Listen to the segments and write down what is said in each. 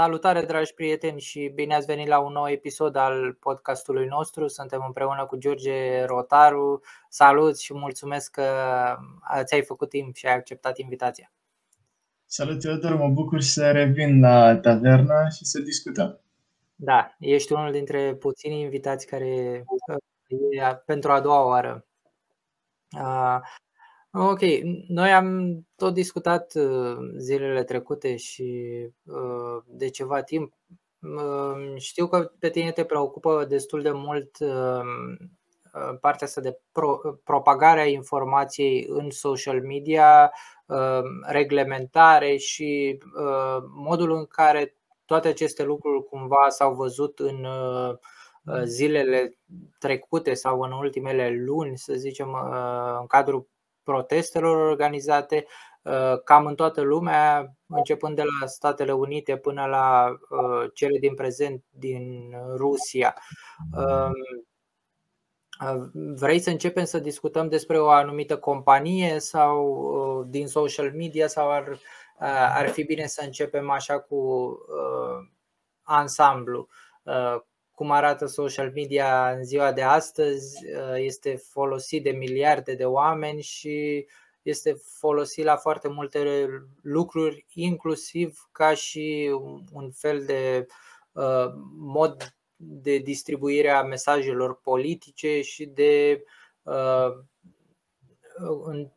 Salutare, dragi prieteni, și bine ați venit la un nou episod al podcastului nostru. Suntem împreună cu George Rotaru. Salut și mulțumesc că ți-ai făcut timp și ai acceptat invitația. Salut, Teodor, mă bucur să revin la taverna și să discutăm. Da, ești unul dintre puținii invitați care e pentru a doua oară. Ok, noi am tot discutat uh, zilele trecute și uh, de ceva timp. Uh, știu că pe tine te preocupă destul de mult partea asta de pro, propagarea informației în social media, reglementare și modul în care toate aceste lucruri cumva s-au văzut în zilele trecute sau în ultimele luni, să zicem, în cadrul protestelor organizate uh, cam în toată lumea, începând de la Statele Unite până la uh, cele din prezent din Rusia. Um, uh, vrei să începem să discutăm despre o anumită companie sau din social media sau ar, ar fi bine să începem așa cu ansamblu? Cum arată social media în ziua de astăzi, uh, este folosit de miliarde de oameni și este folosit la foarte multe lucruri, inclusiv ca și un fel de uh, mod de distribuire a mesajelor politice și de uh,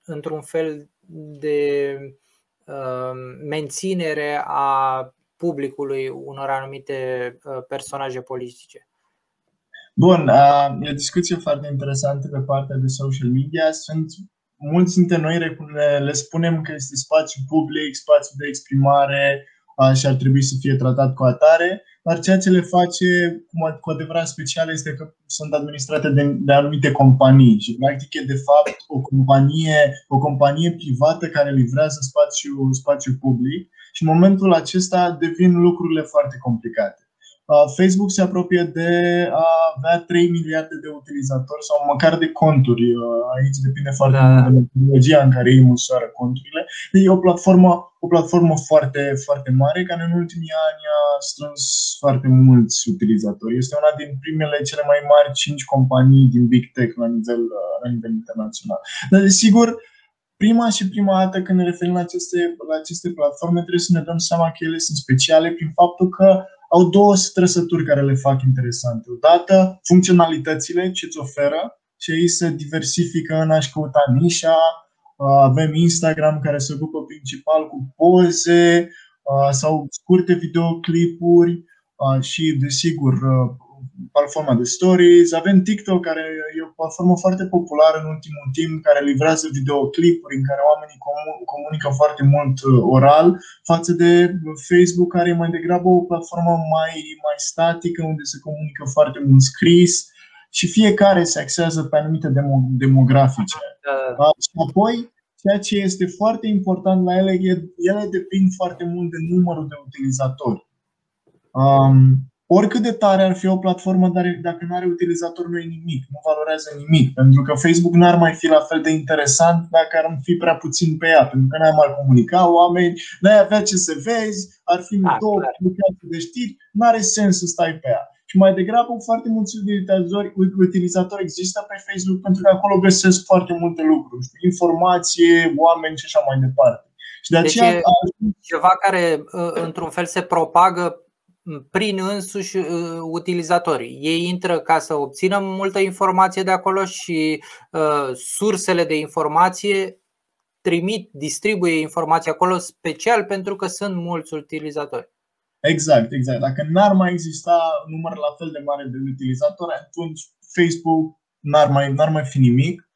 într-un fel de menținere a publicului unor anumite uh, personaje politice. Bun, uh, e o discuție foarte interesantă pe partea de social media. Sunt mulți dintre noi le, le spunem că este spațiu public, spațiu de exprimare uh, și ar trebui să fie tratat cu atare, dar ceea ce le face cu adevărat special este că sunt administrate de, de anumite companii și practic e de fapt o companie, o companie privată care livrează spațiu, spațiu public și în momentul acesta devin lucrurile foarte complicate. Uh, Facebook se apropie de a avea 3 miliarde de utilizatori sau măcar de conturi. Uh, aici depinde foarte da. mult de metodologia în care ei măsoară conturile. E o platformă, o platformă foarte, foarte mare care în ultimii ani a strâns foarte mulți utilizatori. Este una din primele cele mai mari 5 companii din Big Tech la nivel, uh, la nivel internațional. Dar desigur, prima și prima dată când ne referim la aceste, la aceste platforme, trebuie să ne dăm seama că ele sunt speciale prin faptul că au două trăsături care le fac interesante. Odată, funcționalitățile ce îți oferă și ei se diversifică în a-și căuta nișa. Avem Instagram care se ocupă principal cu poze sau scurte videoclipuri și, desigur, platforma de stories, avem TikTok, care e o platformă foarte populară în ultimul timp, care livrează videoclipuri în care oamenii comunică foarte mult uh, oral, față de Facebook, care e mai degrabă o platformă mai, mai statică, unde se comunică foarte mult scris și fiecare se axează pe anumite demo- demografice. Da. Și apoi, ceea ce este foarte important la ele, ele depind foarte mult de numărul de utilizatori. Um, oricât de tare ar fi o platformă, dar dacă nu are utilizator, nu e nimic, nu valorează nimic. Pentru că Facebook n-ar mai fi la fel de interesant dacă ar fi prea puțin pe ea, pentru că n-ai mai comunica oameni, n-ai avea ce să vezi, ar fi A, două publicații de știri, nu are sens să stai pe ea. Și mai degrabă foarte mulți utilizatori, utilizatori există pe Facebook pentru că acolo găsesc foarte multe lucruri, informație, oameni și așa mai departe. Și de deci aceea, e ceva care, ă, într-un fel, se propagă prin însuși uh, utilizatorii. Ei intră ca să obțină multă informație de acolo și uh, sursele de informație trimit, distribuie informația acolo special pentru că sunt mulți utilizatori. Exact, exact. Dacă n-ar mai exista număr la fel de mare de utilizatori, atunci Facebook n-ar mai, n-ar mai fi nimic.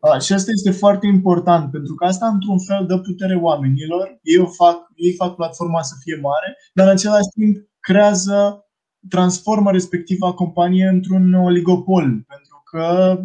Uh, și asta este foarte important, pentru că asta, într-un fel, dă putere oamenilor. Ei, o fac, ei fac platforma să fie mare, dar în același timp creează, transformă respectiva companie într-un oligopol, pentru că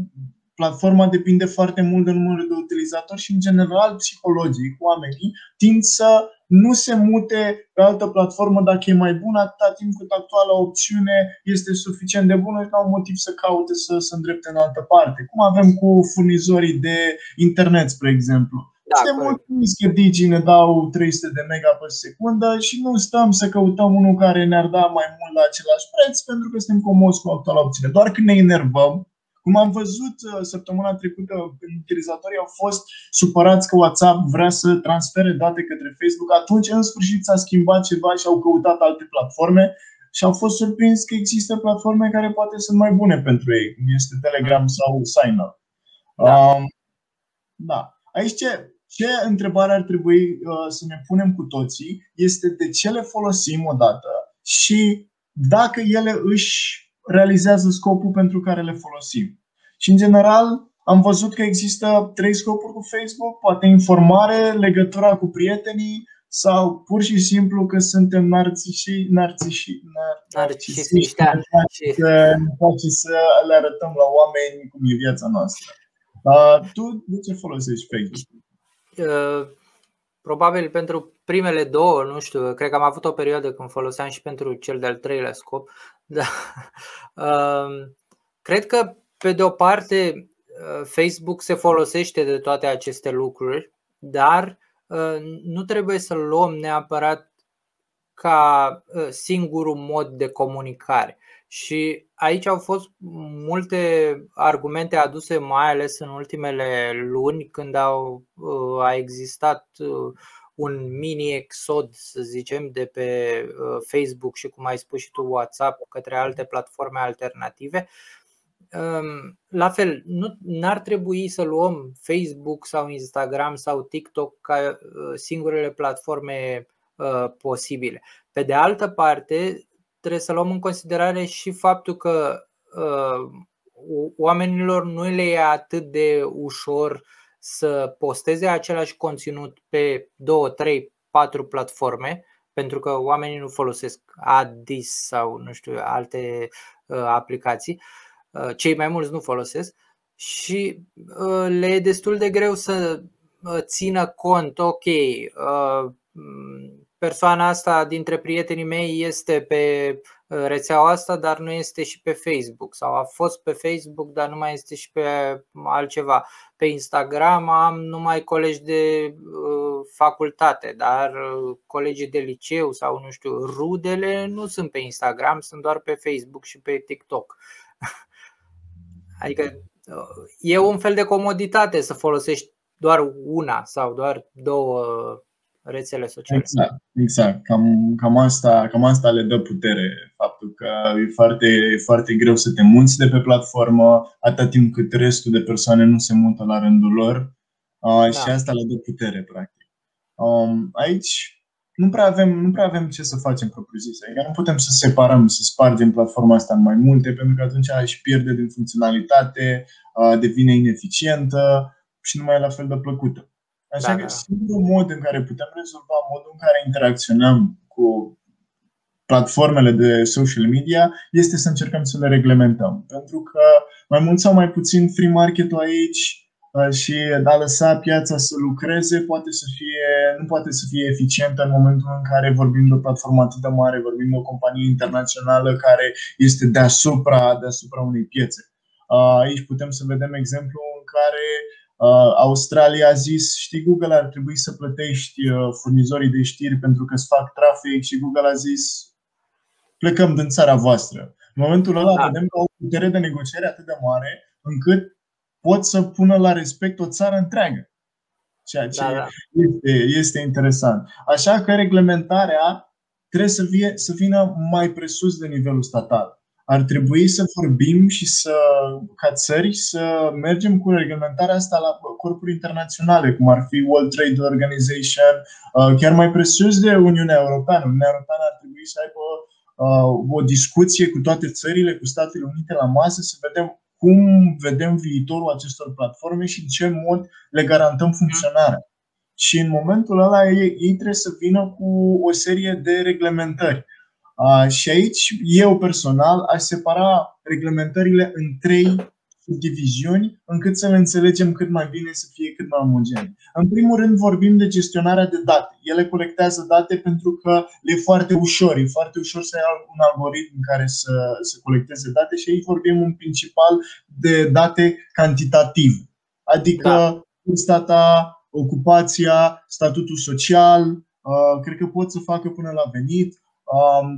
platforma depinde foarte mult de numărul de utilizatori și, în general, psihologic, oamenii tind să nu se mute pe altă platformă dacă e mai bună, atâta timp cât actuala opțiune este suficient de bună și nu au motiv să caute să se îndrepte în altă parte. Cum avem cu furnizorii de internet, spre exemplu. Da, Suntem mulțumiți că Digi ne dau 300 de mega pe secundă și nu stăm să căutăm unul care ne-ar da mai mult la același preț pentru că suntem comozi cu actuala opțiune. Doar când ne enervăm, cum am văzut uh, săptămâna trecută, când utilizatorii au fost supărați că WhatsApp vrea să transfere date către Facebook, atunci în sfârșit s-a schimbat ceva și au căutat alte platforme și au fost surprins că există platforme care poate sunt mai bune pentru ei, cum este Telegram sau SignUp. Da. Um, da. Aici ce, ce întrebare ar trebui uh, să ne punem cu toții este de ce le folosim odată și dacă ele își realizează scopul pentru care le folosim. Și, în general, am văzut că există trei scopuri cu Facebook, poate informare, legătura cu prietenii sau pur și simplu că suntem narciși, narciși, narcisiști, da. ne face să le arătăm la oameni cum e viața noastră. Uh, tu de ce folosești Facebook? Uh, probabil pentru primele două, nu știu, cred că am avut o perioadă când foloseam și pentru cel de-al treilea scop. Da. Cred că, pe de o parte, uh, Facebook se folosește de toate aceste lucruri, dar uh, nu trebuie să luăm neapărat ca uh, singurul mod de comunicare. Și aici au fost multe argumente aduse, mai ales în ultimele luni, când au, a existat un mini exod, să zicem, de pe uh, Facebook și cum ai spus și tu WhatsApp către alte platforme alternative. Um, la fel, nu ar trebui să luăm Facebook sau Instagram sau TikTok ca uh, singurele platforme uh, posibile. Pe de altă parte, trebuie să luăm în considerare și faptul că oamenilor nu le e atât de ușor să posteze același conținut pe 2, 3, 4 platforme, pentru că oamenii nu folosesc Addis sau nu știu alte uh, aplicații. Uh, cei mai mulți nu folosesc și uh, le e destul de greu să uh, țină cont, ok, uh, persoana asta dintre prietenii mei este pe uh, rețeaua asta, dar nu este și pe Facebook sau a fost pe Facebook, dar nu mai este și pe altceva. Pe Instagram am numai colegi de uh, facultate, dar uh, colegii de liceu sau nu știu, rudele nu sunt pe Instagram, sunt doar pe Facebook și pe TikTok. Adică e un fel de comoditate să folosești doar una sau doar două rețele sociale. Exact, exact. Cam, cam, asta, cam asta le dă putere. Faptul că e foarte, e foarte greu să te munți de pe platformă atât timp cât restul de persoane nu se mută la rândul lor da. și asta le dă putere, practic. Um, aici nu prea, avem, nu prea avem ce să facem propriu-zis. Adică nu putem să separăm, să spargem platforma asta în mai multe, pentru că atunci își pierde din funcționalitate, devine ineficientă și nu mai e la fel de plăcută. Așa da, că da. singurul mod în care putem rezolva modul în care interacționăm cu platformele de social media este să încercăm să le reglementăm. Pentru că mai mult sau mai puțin free market-ul aici uh, și a lăsa piața să lucreze poate să fie, nu poate să fie eficientă în momentul în care vorbim de o platformă atât de mare, vorbim de o companie internațională care este deasupra, deasupra unei piețe. Uh, aici putem să vedem exemplu în care Uh, Australia a zis, știi, Google ar trebui să plătești uh, furnizorii de știri pentru că îți fac trafic și Google a zis, plecăm din țara voastră. În momentul ăla da. vedem că au o putere de negociere atât de mare încât pot să pună la respect o țară întreagă. Ceea ce da, da. Este, este interesant. Așa că reglementarea trebuie să, fie, să vină mai presus de nivelul statal ar trebui să vorbim și să, ca țări, să mergem cu reglementarea asta la corpuri internaționale, cum ar fi World Trade Organization, uh, chiar mai presus de Uniunea Europeană. Uniunea Europeană ar trebui să aibă uh, o discuție cu toate țările, cu Statele Unite la masă, să vedem cum vedem viitorul acestor platforme și în ce mod le garantăm funcționarea. Și în momentul ăla ei, ei trebuie să vină cu o serie de reglementări. Și aici eu personal aș separa reglementările în trei diviziuni încât să le înțelegem cât mai bine, să fie cât mai omogene. În primul rând vorbim de gestionarea de date. Ele colectează date pentru că le e foarte ușor, e foarte ușor să ai un algoritm care să, să colecteze date și aici vorbim în principal de date cantitative. Adică da. vârsta ta, ocupația, statutul social, uh, cred că pot să facă până la venit, um,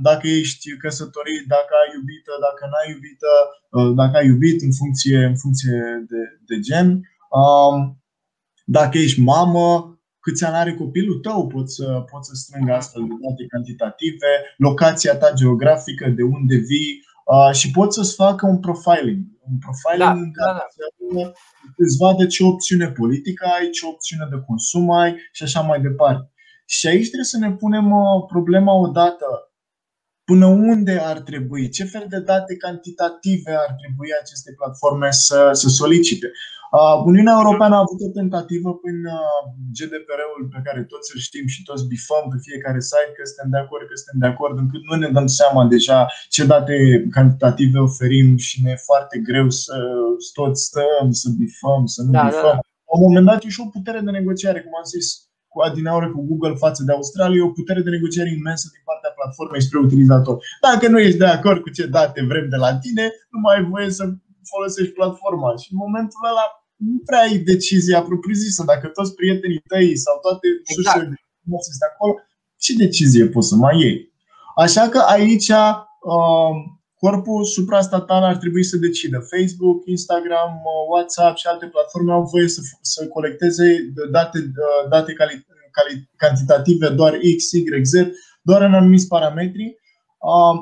dacă ești căsătorit, dacă ai iubită, dacă n-ai iubită, uh, dacă ai iubit în funcție, în funcție de, de gen, um, dacă ești mamă, câți ani are copilul tău, poți să, poți să strângă astfel de date cantitative, locația ta geografică, de unde vii uh, și poți să-ți facă un profiling. Un profiling da, în care da, da. îți vadă ce opțiune politică ai, ce opțiune de consum ai și așa mai departe. Și aici trebuie să ne punem uh, problema odată. Până unde ar trebui? Ce fel de date cantitative ar trebui aceste platforme să, să solicite? Uniunea Europeană a avut o tentativă prin GDPR-ul pe care toți îl știm și toți bifăm pe fiecare site că suntem de acord, că suntem de acord, încât nu ne dăm seama deja ce date cantitative oferim și ne e foarte greu să toți stăm, să bifăm, să nu da, bifăm. Da, da. La un moment dat e și o putere de negociare, cum am zis, cu adineaure cu Google față de Australia, e o putere de negociare imensă din partea platformei spre utilizator. Dacă nu ești de acord cu ce date vrem de la tine, nu mai ai voie să folosești platforma. Și în momentul ăla nu prea ai decizia propriu-zisă. Dacă toți prietenii tăi sau toate exact. sursele de informații sunt acolo, ce decizie poți să mai iei? Așa că aici uh, corpul suprastatal ar trebui să decidă. Facebook, Instagram, uh, WhatsApp și alte platforme au voie să, să colecteze date, uh, date cali, cali, cantitative doar X, Y, Z, doar în anumiți parametri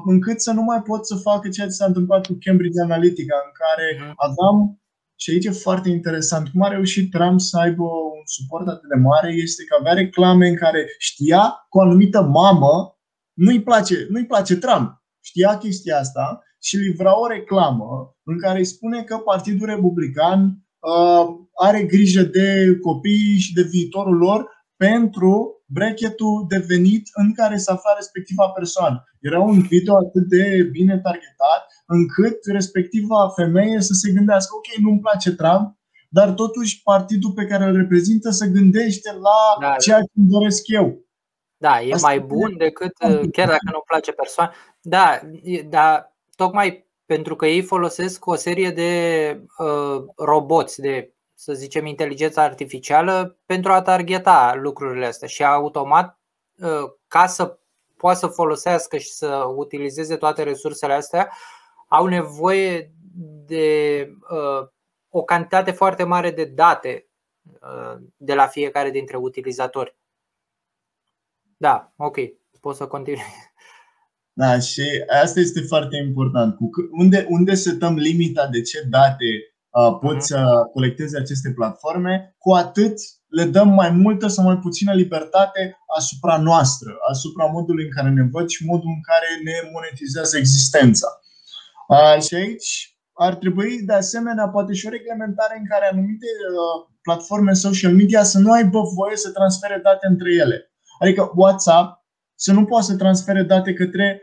încât să nu mai pot să facă ceea ce s-a întâmplat cu Cambridge Analytica, în care mhm. aveam, și aici e foarte interesant, cum a reușit Trump să aibă un suport atât de mare, este că avea reclame în care știa cu o anumită mamă, nu-i place, nu-i place Trump, știa chestia asta și livra o reclamă în care îi spune că Partidul Republican uh, are grijă de copii și de viitorul lor pentru bracketul de venit în care se afla respectiva persoană. Era un video atât de bine targetat încât respectiva femeie să se gândească, ok, nu-mi place Trump, dar totuși partidul pe care îl reprezintă se gândește la da, ceea ce îmi doresc eu. Da, e Asta mai bun e decât, chiar dacă nu place persoana. Da, dar tocmai pentru că ei folosesc o serie de uh, roboți, de să zicem, inteligența artificială pentru a targeta lucrurile astea și automat uh, ca să poată să folosească și să utilizeze toate resursele astea, au nevoie de uh, o cantitate foarte mare de date uh, de la fiecare dintre utilizatori. Da, ok, pot să continui. Da, și asta este foarte important. Unde, unde setăm limita de ce date pot mhm. să colecteze aceste platforme, cu atât le dăm mai multă sau mai puțină libertate asupra noastră, asupra modului în care ne văd și modul în care ne monetizează existența. Și aici ar trebui, de asemenea, poate și o reglementare în care anumite platforme social media să nu aibă voie să transfere date între ele. Adică WhatsApp să nu poată să transfere date către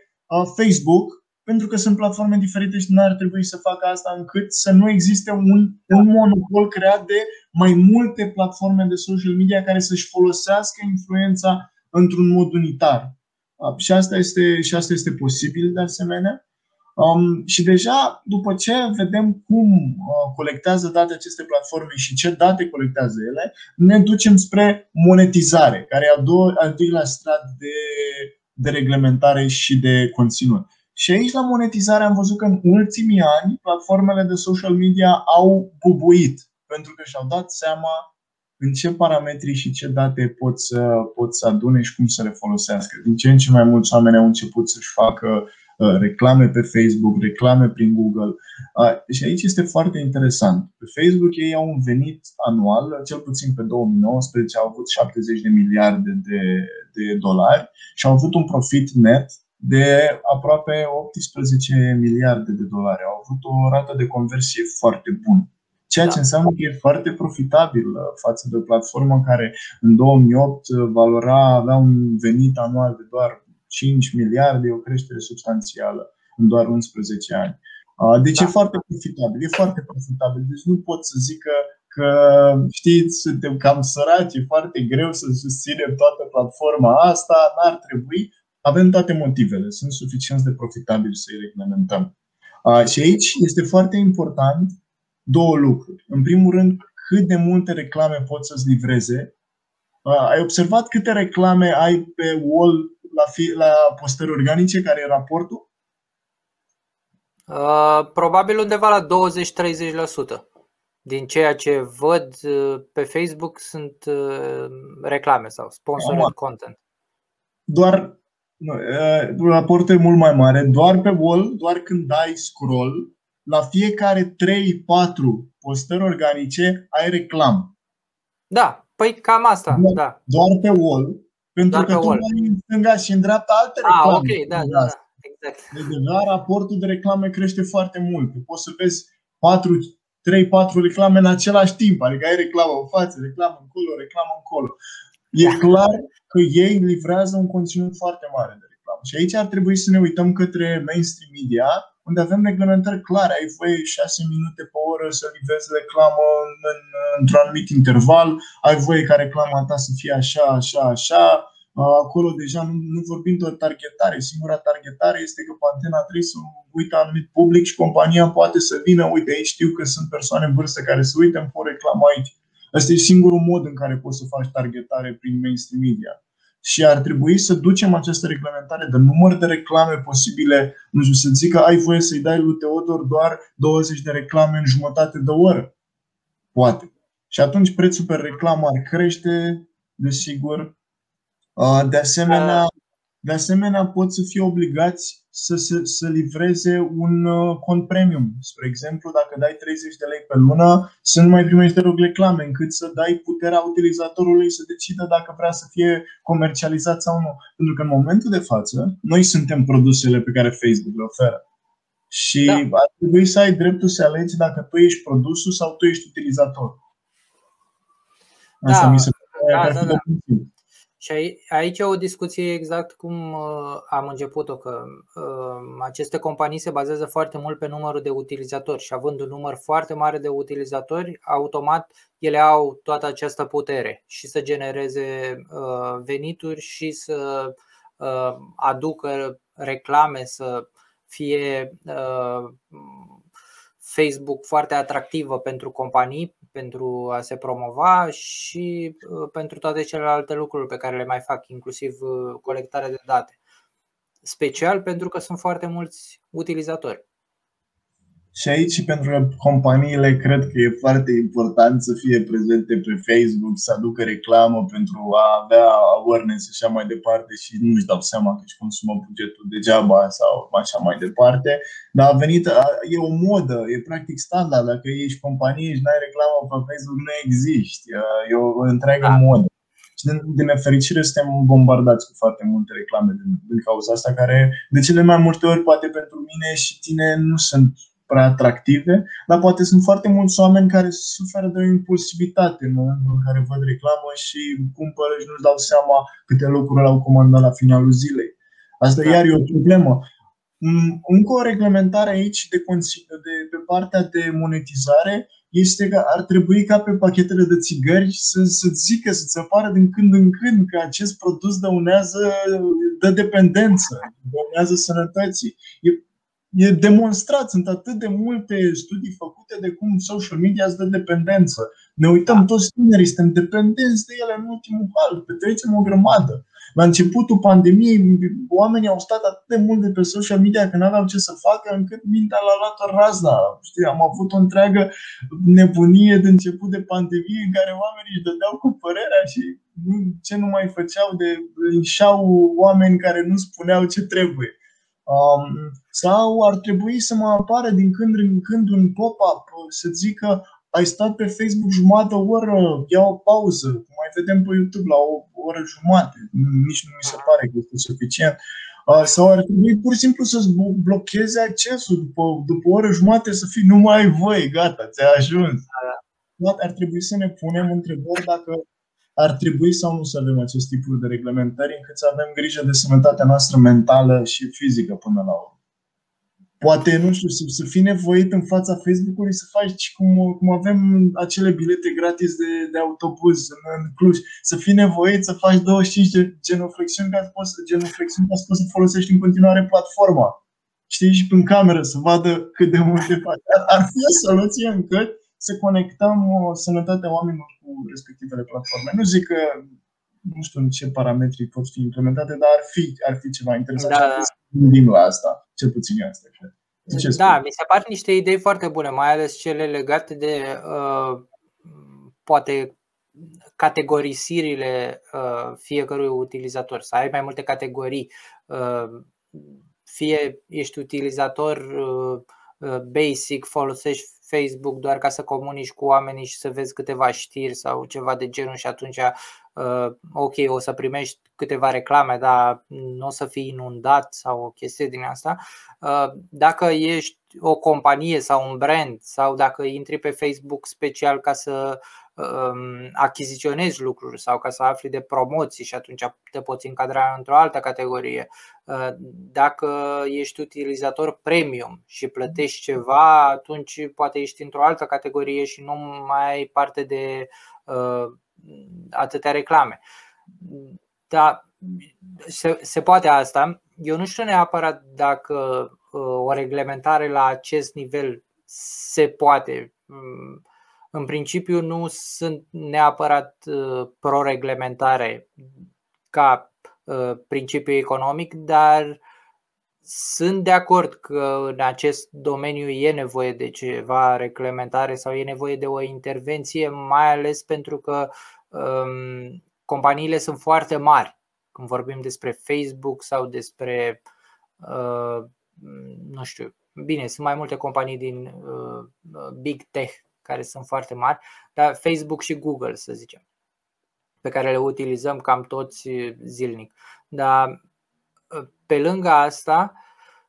Facebook pentru că sunt platforme diferite și nu ar trebui să facă asta încât să nu existe un, un monopol creat de mai multe platforme de social media care să-și folosească influența într-un mod unitar. Uh, și asta este, și asta este posibil de asemenea. Um, și deja, după ce vedem cum uh, colectează date aceste platforme și ce date colectează ele, ne ducem spre monetizare, care e al doilea strat de, de reglementare și de conținut. Și aici, la monetizare, am văzut că în ultimii ani platformele de social media au bubuit pentru că și-au dat seama în ce parametri și ce date pot să, pot să adune și cum să le folosească. Din ce în ce mai mulți oameni au început să-și facă uh, reclame pe Facebook, reclame prin Google. Uh, și aici este foarte interesant. Pe Facebook ei au un venit anual, cel puțin pe 2019, au avut 70 de miliarde de, de dolari și au avut un profit net de aproape 18 miliarde de dolari. Au avut o rată de conversie foarte bună. Ceea ce da. înseamnă că e foarte profitabil uh, față de o platformă care în 2008 uh, valora, avea un venit anual de doar 5 miliarde, o creștere substanțială în doar 11 ani. Uh, deci da. e foarte profitabil, e foarte profitabil. Deci nu pot să zic că, că știți, suntem cam săraci, e foarte greu să susținem toată platforma asta, n-ar trebui avem toate motivele, sunt suficient de profitabili să îi reglementăm. Și aici este foarte important două lucruri. În primul rând, cât de multe reclame pot să-ți livreze Ai observat câte reclame ai pe wall la, fi, la postări organice, care e raportul? Uh, probabil undeva la 20-30%. Din ceea ce văd uh, pe Facebook sunt uh, reclame sau sponsored content. Doar nu, uh, raportul e mult mai mare, doar pe wall, doar când dai scroll, la fiecare 3-4 postări organice ai reclamă. Da, păi cam asta, doar, da. Doar pe wall, pentru doar că tu wall. ai în stânga și în dreapta alte ah, reclame. Ah, ok, da, da, da. Exact. Deci deja raportul de reclame crește foarte mult. Poți să vezi 4, 3-4 reclame în același timp. Adică ai reclamă în față, reclamă încolo, reclamă încolo. E da. clar că ei livrează un conținut foarte mare de reclamă. Și aici ar trebui să ne uităm către mainstream media, unde avem reglementări clare. Ai voie 6 minute pe oră să livrezi reclamă în, în, într-un anumit interval, ai voie ca reclama ta să fie așa, așa, așa, Acolo deja nu, nu vorbim de o targetare. Singura targetare este că pe antena trebuie să uită anumit public și compania poate să vină, uite, aici știu că sunt persoane în vârstă care se uită, îmi pot reclamă aici. Asta e singurul mod în care poți să faci targetare prin mainstream media. Și ar trebui să ducem această reglementare de număr de reclame posibile, nu știu, să zică ai voie să-i dai lui Teodor doar 20 de reclame în jumătate de oră. Poate. Și atunci prețul pe reclamă ar crește, desigur, de asemenea, de asemenea, pot să fie obligați să, să, să livreze un uh, cont premium. Spre exemplu, dacă dai 30 de lei pe lună, să nu mai primești deloc reclame, încât să dai puterea utilizatorului să decidă dacă vrea să fie comercializat sau nu. Pentru că în momentul de față, noi suntem produsele pe care Facebook le oferă. Și da. ar trebui să ai dreptul să alegi dacă tu ești produsul sau tu ești utilizator. Asta da. mi se pare da, da, da. Și aici e o discuție exact cum uh, am început-o, că uh, aceste companii se bazează foarte mult pe numărul de utilizatori și având un număr foarte mare de utilizatori, automat ele au toată această putere și să genereze uh, venituri și să aducă reclame, să fie Facebook foarte atractivă pentru companii, pentru a se promova și uh, pentru toate celelalte lucruri pe care le mai fac, inclusiv uh, colectarea de date. Special pentru că sunt foarte mulți utilizatori. Și aici, pentru că companiile cred că e foarte important să fie prezente pe Facebook, să aducă reclamă pentru a avea awareness și așa mai departe și nu își dau seama că își consumă bugetul degeaba sau așa mai departe. Dar a venit, e o modă, e practic standard. Dacă ești companie și n-ai reclamă pe Facebook, nu existi. E o întreagă da. modă. Și din, din nefericire suntem bombardați cu foarte multe reclame din, din cauza asta, care de cele mai multe ori, poate pentru mine și tine, nu sunt prea atractive, dar poate sunt foarte mulți oameni care suferă de o impulsivitate în momentul în care văd reclamă și cumpără și nu-și dau seama câte lucruri au comandat la finalul zilei. Asta da. iar e o problemă. Mm, încă o reglementare aici de, de, pe partea de monetizare este că ar trebui ca pe pachetele de țigări să, să zică, să-ți apară din când în când că acest produs dăunează, dă dependență, dăunează sănătății. E e demonstrat, sunt atât de multe studii făcute de cum social media îți dă dependență. Ne uităm da. toți tinerii, suntem dependenți de ele în ultimul hal, petrecem o grămadă. La începutul pandemiei, oamenii au stat atât de mult de pe social media că nu aveau ce să facă, încât mintea l-a luat o razna. Știi, am avut o întreagă nebunie de început de pandemie în care oamenii își dădeau cu părerea și ce nu mai făceau de înșau oameni care nu spuneau ce trebuie. Um, sau ar trebui să mă apară din când în când un pop-up să zică ai stat pe Facebook jumătate o oră, ia o pauză, mai vedem pe YouTube la o oră jumate. Nici nu mi se pare că este suficient. Sau ar trebui pur și simplu să-ți blocheze accesul după, după o oră jumate să fii nu mai ai voie, gata, ți-a ajuns. Da. Ar trebui să ne punem întrebări dacă ar trebui sau nu să avem acest tip de reglementări încât să avem grijă de sănătatea noastră mentală și fizică până la urmă. Poate, nu știu, să, să fii nevoit în fața Facebook-ului să faci cum, cum avem acele bilete gratis de, de autobuz în, în Cluj, să fii nevoit să faci 25 de genoflexiuni ca să poți, genoflexiuni ca să poți să folosești în continuare platforma. Știi, și în cameră să vadă cât de multe faci. Ar, ar fi o soluție încât să conectăm o sănătatea oamenilor cu respectivele platforme. Nu zic că nu știu în ce parametri pot fi implementate, dar ar fi, ar fi ceva interesant da. să gândim la asta, cel puțin eu asta cred. Ce da, mi se par niște idei foarte bune, mai ales cele legate de uh, poate categorisirile uh, fiecărui utilizator, să ai mai multe categorii, uh, fie ești utilizator uh, uh basic, folosești Facebook doar ca să comunici cu oamenii și să vezi câteva știri sau ceva de genul și atunci uh, ok, o să primești câteva reclame, dar nu o să fii inundat sau o chestie din asta. Uh, dacă ești o companie sau un brand sau dacă intri pe Facebook special ca să um, achiziționezi lucruri sau ca să afli de promoții și atunci te poți încadra într-o altă categorie. Uh, dacă ești utilizator premium și plătești ceva, atunci poate ești într-o altă categorie și nu mai ai parte de uh, atâtea reclame. Dar se, se poate asta. Eu nu știu neapărat dacă uh, o reglementare la acest nivel se poate. Mm, în principiu nu sunt neapărat uh, pro-reglementare ca uh, principiu economic, dar sunt de acord că în acest domeniu e nevoie de ceva reglementare sau e nevoie de o intervenție, mai ales pentru că um, companiile sunt foarte mari. Când vorbim despre Facebook sau despre, uh, nu știu, bine, sunt mai multe companii din uh, Big Tech care sunt foarte mari, dar Facebook și Google, să zicem, pe care le utilizăm cam toți zilnic. Dar pe lângă asta,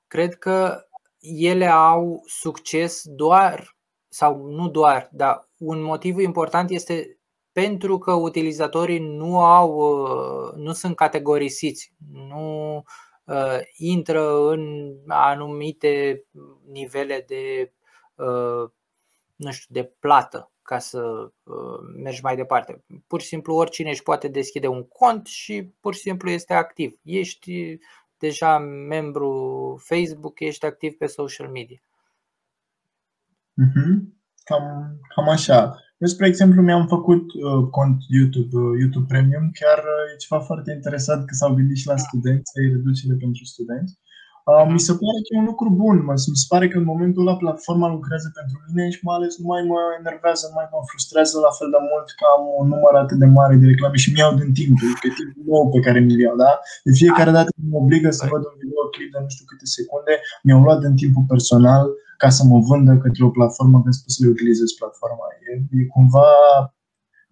cred că ele au succes doar, sau nu doar, dar un motiv important este pentru că utilizatorii nu au, nu sunt categorisiți, nu uh, intră în anumite nivele de uh, nu știu, de plată ca să uh, mergi mai departe. Pur și simplu oricine își poate deschide un cont și pur și simplu este activ. Ești deja membru Facebook, ești activ pe social media. Mm-hmm. Cam, cam așa. Eu, spre exemplu, mi-am făcut uh, cont YouTube, uh, YouTube Premium, chiar uh, e ceva foarte interesant că s-au gândit și la studenți, reducere pentru studenți. Uh, mi se pare că e un lucru bun. Mi se pare că în momentul ăla platforma lucrează pentru mine și mai ales nu mai mă enervează, nu mai mă frustrează la fel de mult că am un număr atât de mare de reclame și mi-au din timp, că timpul nou pe care mi-l iau, da? De fiecare dată mă obligă să văd un videoclip de nu știu câte secunde, mi-au luat din timpul personal ca să mă vândă către o platformă ca să le utilizez platforma. E, e cumva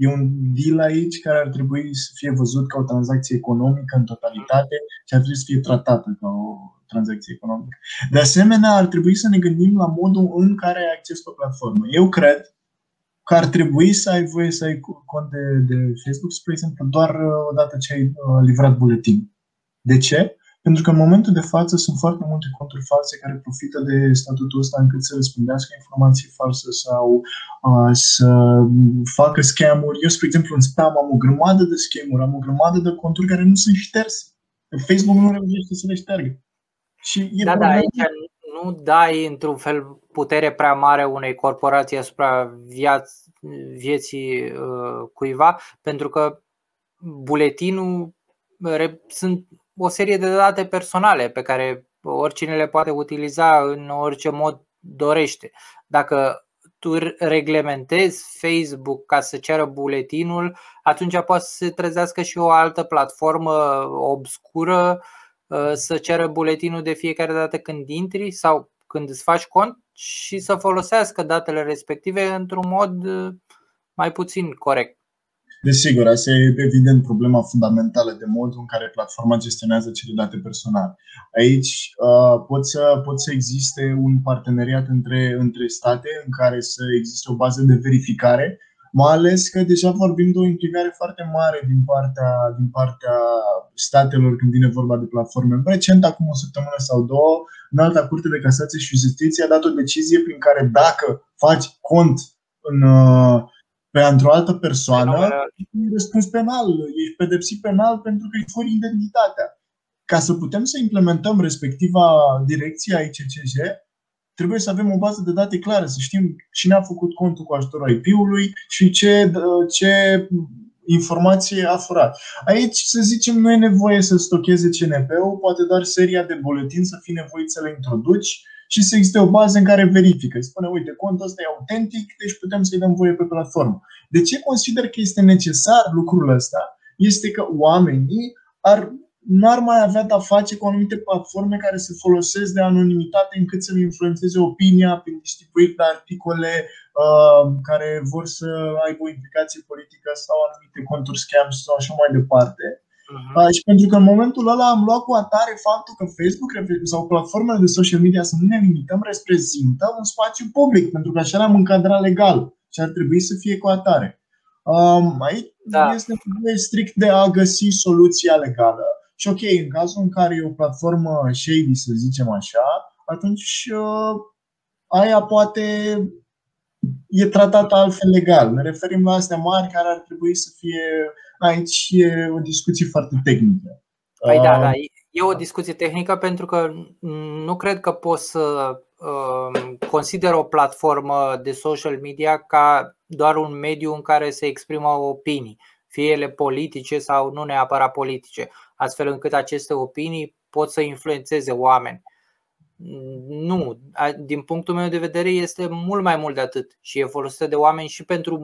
E un deal aici care ar trebui să fie văzut ca o tranzacție economică în totalitate și ar trebui să fie tratată ca o tranzacție economică. De asemenea, ar trebui să ne gândim la modul în care ai acces pe platformă. Eu cred că ar trebui să ai voie să ai cont de, de Facebook, spre exemplu, doar uh, odată ce ai uh, livrat buletin. De ce? Pentru că în momentul de față sunt foarte multe conturi false care profită de statutul ăsta încât să răspândească informații false sau uh, să facă scamuri. Eu, spre exemplu, în spam am o grămadă de scamuri, am o grămadă de conturi care nu sunt șterse. Facebook nu reușește să le șteargă. Și e da, da, aici nu dai într-un fel putere prea mare unei corporații asupra viaț- vieții uh, cuiva, pentru că buletinul sunt o serie de date personale pe care oricine le poate utiliza în orice mod dorește. Dacă tu reglementezi Facebook ca să ceară buletinul, atunci poate să se trezească și o altă platformă obscură uh, să ceară buletinul de fiecare dată când intri sau când îți faci cont și să folosească datele respective într-un mod uh, mai puțin corect. Desigur, asta e evident problema fundamentală de modul în care platforma gestionează cele date personale. Aici uh, pot, să, pot să existe un parteneriat între, între state în care să existe o bază de verificare, mai ales că deja vorbim de o implicare foarte mare din partea, din partea statelor când vine vorba de platforme. Recent, acum o săptămână sau două, în alta curte de casație și justiție a dat o decizie prin care dacă faci cont în, uh, pe într-o altă persoană, ești răspuns penal, ești pedepsit penal pentru că îi furi identitatea. Ca să putem să implementăm respectiva direcție a ICCJ, trebuie să avem o bază de date clară, să știm cine a făcut contul cu ajutorul IP-ului și ce, ce informație a furat. Aici, să zicem, nu e nevoie să stocheze CNP-ul, poate doar seria de buletin să fii nevoit să le introduci și să existe o bază în care verifică. Spune, uite, contul ăsta e autentic, deci putem să-i dăm voie pe platformă. De ce consider că este necesar lucrul ăsta? Este că oamenii ar nu ar mai avea de-a face cu anumite platforme care se folosesc de anonimitate încât să-mi influențeze opinia prin distribuiri de articole uh, care vor să aibă o implicație politică sau anumite conturi scams sau așa mai departe. Uh-huh. Uh, și pentru că în momentul ăla am luat cu atare faptul că Facebook sau platformele de social media să nu ne limităm reprezintă un spațiu public, pentru că așa l-am încadrat legal și ar trebui să fie cu atare. Um, aici da. este nevoie strict de a găsi soluția legală și ok, în cazul în care e o platformă shady, să zicem așa, atunci uh, aia poate e tratată altfel legal. Ne referim la astea mari care ar trebui să fie aici e o discuție foarte tehnică. Păi da, da, e o discuție tehnică pentru că nu cred că poți să uh, consider o platformă de social media ca doar un mediu în care se exprimă opinii, fie ele politice sau nu neapărat politice astfel încât aceste opinii pot să influențeze oameni. Nu, din punctul meu de vedere este mult mai mult de atât și e folosită de oameni și pentru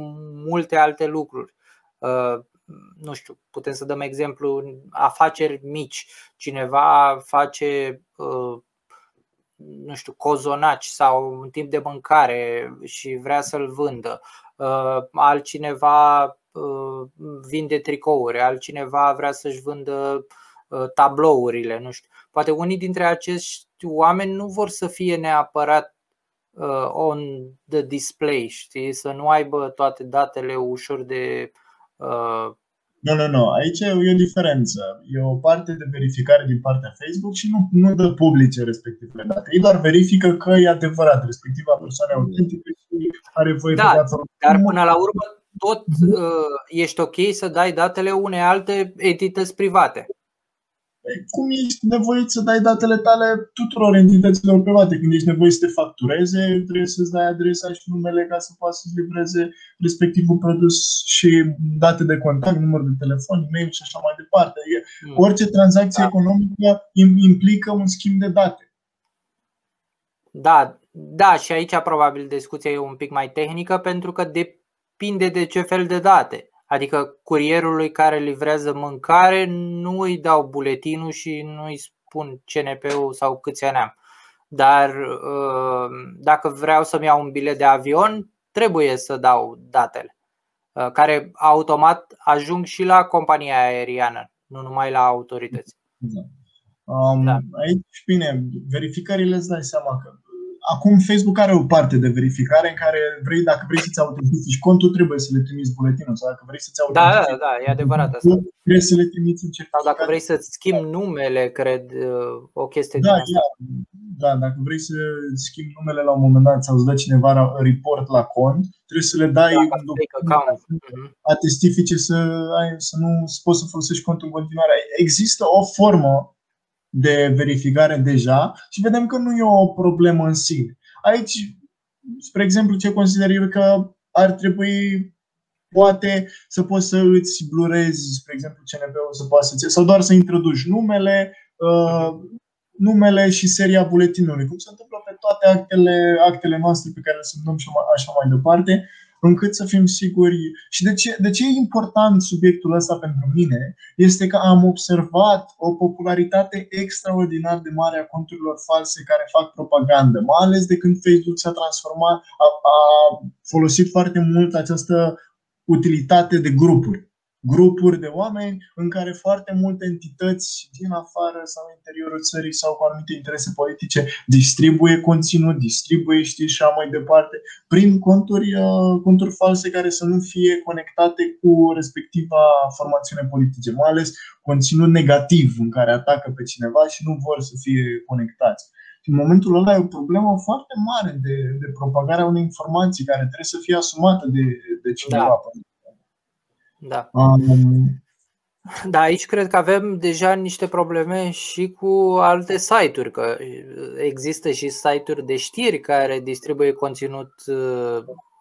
multe alte lucruri. Uh, nu știu, putem să dăm exemplu afaceri mici. Cineva face uh, nu știu, cozonaci sau un timp de mâncare și vrea să-l vândă. Uh, altcineva Uh, vinde tricouri, altcineva vrea să-și vândă uh, tablourile, nu știu. Poate unii dintre acești oameni nu vor să fie neapărat uh, on the display, știi, să nu aibă toate datele ușor de nu, nu, nu. Aici e o diferență. E o parte de verificare din partea Facebook și nu, nu dă publice respectivele date. Ei doar verifică că e adevărat, respectiva persoană autentică și are voie da, de dată. Dar până la urmă tot uh, ești ok să dai datele unei alte entități private. Păi, cum ești nevoit să dai datele tale tuturor entităților private? Când ești nevoit să te factureze, trebuie să-ți dai adresa și numele ca să poți să-ți livreze respectivul produs și date de contact, număr de telefon, e-mail și așa mai departe. Mm. Orice tranzacție da. economică implică un schimb de date. Da, da, și aici probabil discuția e un pic mai tehnică pentru că de depinde de ce fel de date. Adică curierului care livrează mâncare nu îi dau buletinul și nu îi spun CNP-ul sau câți ani am. Dar uh, dacă vreau să-mi iau un bilet de avion, trebuie să dau datele, uh, care automat ajung și la compania aeriană, nu numai la autorități. Da. Um, da. Aici, bine, verificările îți dai seama că acum Facebook are o parte de verificare în care vrei, dacă vrei să-ți autentifici contul, trebuie să le trimiți buletinul sau dacă vrei să-ți autentifici Da, da, da, e adevărat asta. Trebuie să le trimiți în certificat. Sau dacă vrei să-ți schimbi numele, cred, uh, o chestie da, din asta. Da, dacă vrei să schimbi numele la un moment dat sau îți dă cineva report la cont, trebuie să le dai da, un document mhm. atestifice să, ai, să nu să poți să folosești contul în continuare. Există o formă de verificare deja și vedem că nu e o problemă în sine. Aici, spre exemplu, ce consider eu că ar trebui poate să poți să îți blurezi, spre exemplu, CNP-ul să poată să sau doar să introduci numele, uh, numele și seria buletinului, cum se întâmplă pe toate actele, actele noastre pe care le semnăm și așa mai departe încât să fim siguri. Și de ce, de ce e important subiectul ăsta pentru mine? Este că am observat o popularitate extraordinar de mare a conturilor false care fac propagandă, mai ales de când Facebook s-a transformat, a, a folosit foarte mult această utilitate de grupuri grupuri de oameni în care foarte multe entități din afară sau în interiorul țării sau cu anumite interese politice distribuie conținut, distribuie știi și așa mai departe, prin conturi, uh, conturi false care să nu fie conectate cu respectiva formațiune politice, mai ales conținut negativ în care atacă pe cineva și nu vor să fie conectați. În momentul ăla e o problemă foarte mare de, de propagarea unei informații care trebuie să fie asumată de, de cineva. Da. Da. Um, da, aici cred că avem deja niște probleme și cu alte site-uri, că există și site-uri de știri care distribuie conținut uh,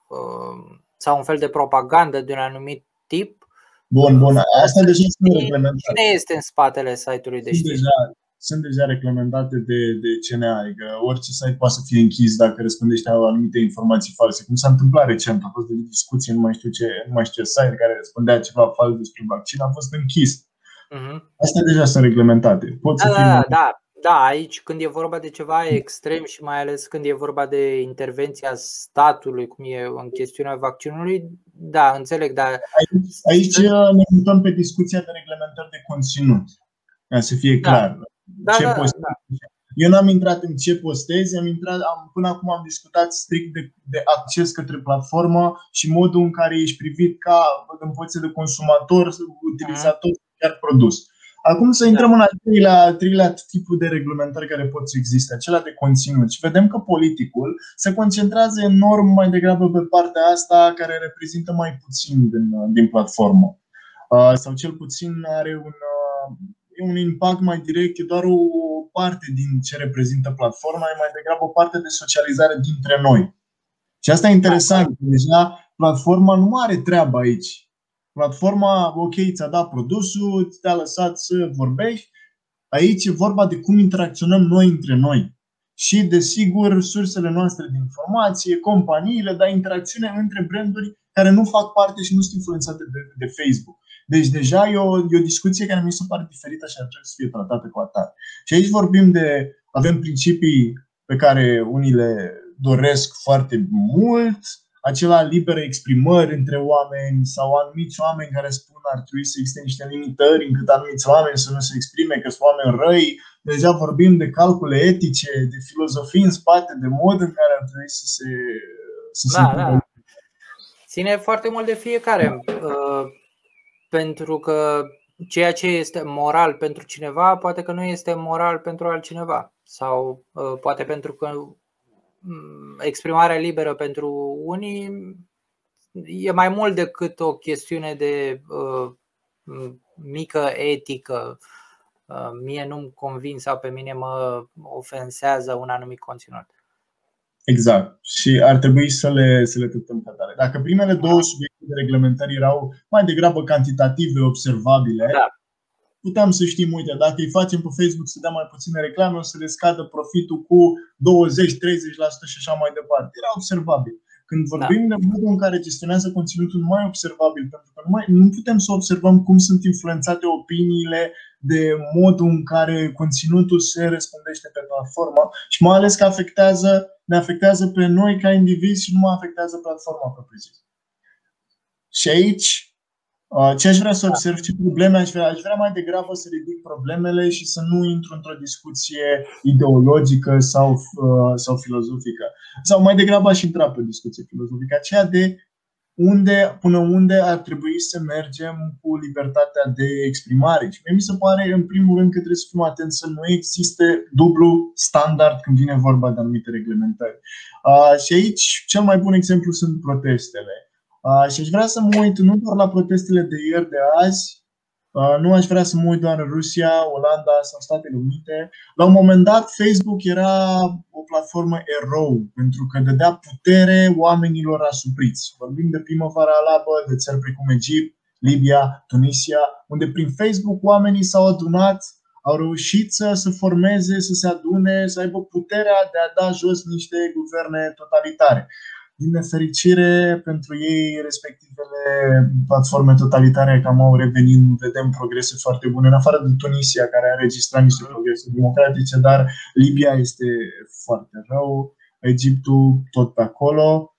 uh, sau un fel de propagandă de un anumit tip Bun, bun. Asta deja sunt reglementate. Cine este în spatele site-ului de știri? Deja, sunt deja reglementate de, de CNA, adică orice site poate să fie închis dacă răspândește anumite informații false. Cum s-a întâmplat recent, a fost de discuție, nu mai știu ce, nu mai știu ce site care răspundea ceva fals despre vaccin, a fost închis. Uh-huh. Astea deja sunt reglementate. Pot da, să da, da, da, da, aici când e vorba de ceva extrem și mai ales când e vorba de intervenția statului, cum e în chestiunea vaccinului, da, înțeleg, dar... Aici, aici ne mutăm pe discuția de reglementări de conținut, ca să fie da. clar. Da, ce da, da, da. Eu n-am intrat în ce postezi, am intrat, am, până acum am discutat strict de, de acces către platformă și modul în care ești privit ca în poziție de consumator, utilizator, chiar produs. Acum să intrăm da. în al treilea, al treilea tipul de reglementări care pot să existe, acela de conținut. Și vedem că politicul se concentrează enorm mai degrabă pe partea asta care reprezintă mai puțin din, din platformă. Uh, sau cel puțin are un, uh, un impact mai direct, e doar o parte din ce reprezintă platforma, e mai degrabă o parte de socializare dintre noi. Și asta e interesant, da. deja platforma nu are treabă aici Platforma, ok, ți-a dat produsul, te-a lăsat să vorbești. Aici e vorba de cum interacționăm noi între noi. Și, desigur, sursele noastre de informație, companiile, dar interacțiune între branduri care nu fac parte și nu sunt influențate de, de Facebook. Deci deja e o, e o discuție care mi se pare diferită și ar trebui să fie tratată cu atare. Și aici vorbim de, avem principii pe care unii le doresc foarte mult, acela liberă exprimări între oameni sau anumiți oameni care spun ar trebui să existe niște limitări încât anumiți oameni să nu se exprime, că sunt oameni răi. Deja vorbim de calcule etice, de filozofii în spate, de mod în care ar trebui să se. Să da, se da. Ține foarte mult de fiecare. Uh, pentru că ceea ce este moral pentru cineva, poate că nu este moral pentru altcineva. Sau uh, poate pentru că Mm, exprimarea liberă pentru unii e mai mult decât o chestiune de uh, mică etică. Uh, mie nu-mi convin sau pe mine mă ofensează un anumit conținut. Exact. Și ar trebui să le, să le tratăm ca tare. Dacă primele două subiecte de reglementări erau mai degrabă cantitative, observabile, da puteam să știm, uite, dacă îi facem pe Facebook să dea mai puține reclame, o să le scadă profitul cu 20-30% și așa mai departe. Era observabil. Când da. vorbim da. de modul în care gestionează conținutul mai observabil, pentru că nu, mai, nu putem să observăm cum sunt influențate opiniile de modul în care conținutul se răspândește pe platformă și mai ales că afectează, ne afectează pe noi ca indivizi și nu mai afectează platforma propriu-zis. Și aici Uh, ce aș vrea să observ, ce probleme aș vrea? Aș vrea mai degrabă să ridic problemele și să nu intru într-o discuție ideologică sau, uh, sau filozofică. Sau mai degrabă aș intra pe o discuție filozofică, aceea de unde, până unde ar trebui să mergem cu libertatea de exprimare. Și mie mi se pare, în primul rând, că trebuie să fim atenți să nu existe dublu standard când vine vorba de anumite reglementări. Uh, și aici, cel mai bun exemplu sunt protestele și aș vrea să mă uit nu doar la protestele de ieri, de azi, nu aș vrea să mă uit doar în Rusia, Olanda sau Statele Unite. La un moment dat, Facebook era o platformă erou, pentru că dădea putere oamenilor asupriți. Vorbim de primăvara alabă, de țări precum Egipt, Libia, Tunisia, unde prin Facebook oamenii s-au adunat, au reușit să se formeze, să se adune, să aibă puterea de a da jos niște guverne totalitare. Din nefericire, pentru ei, respectivele platforme totalitare cam au revenit, vedem progrese foarte bune, în afară de Tunisia, care a înregistrat niște progrese democratice, dar Libia este foarte rău, Egiptul tot pe acolo.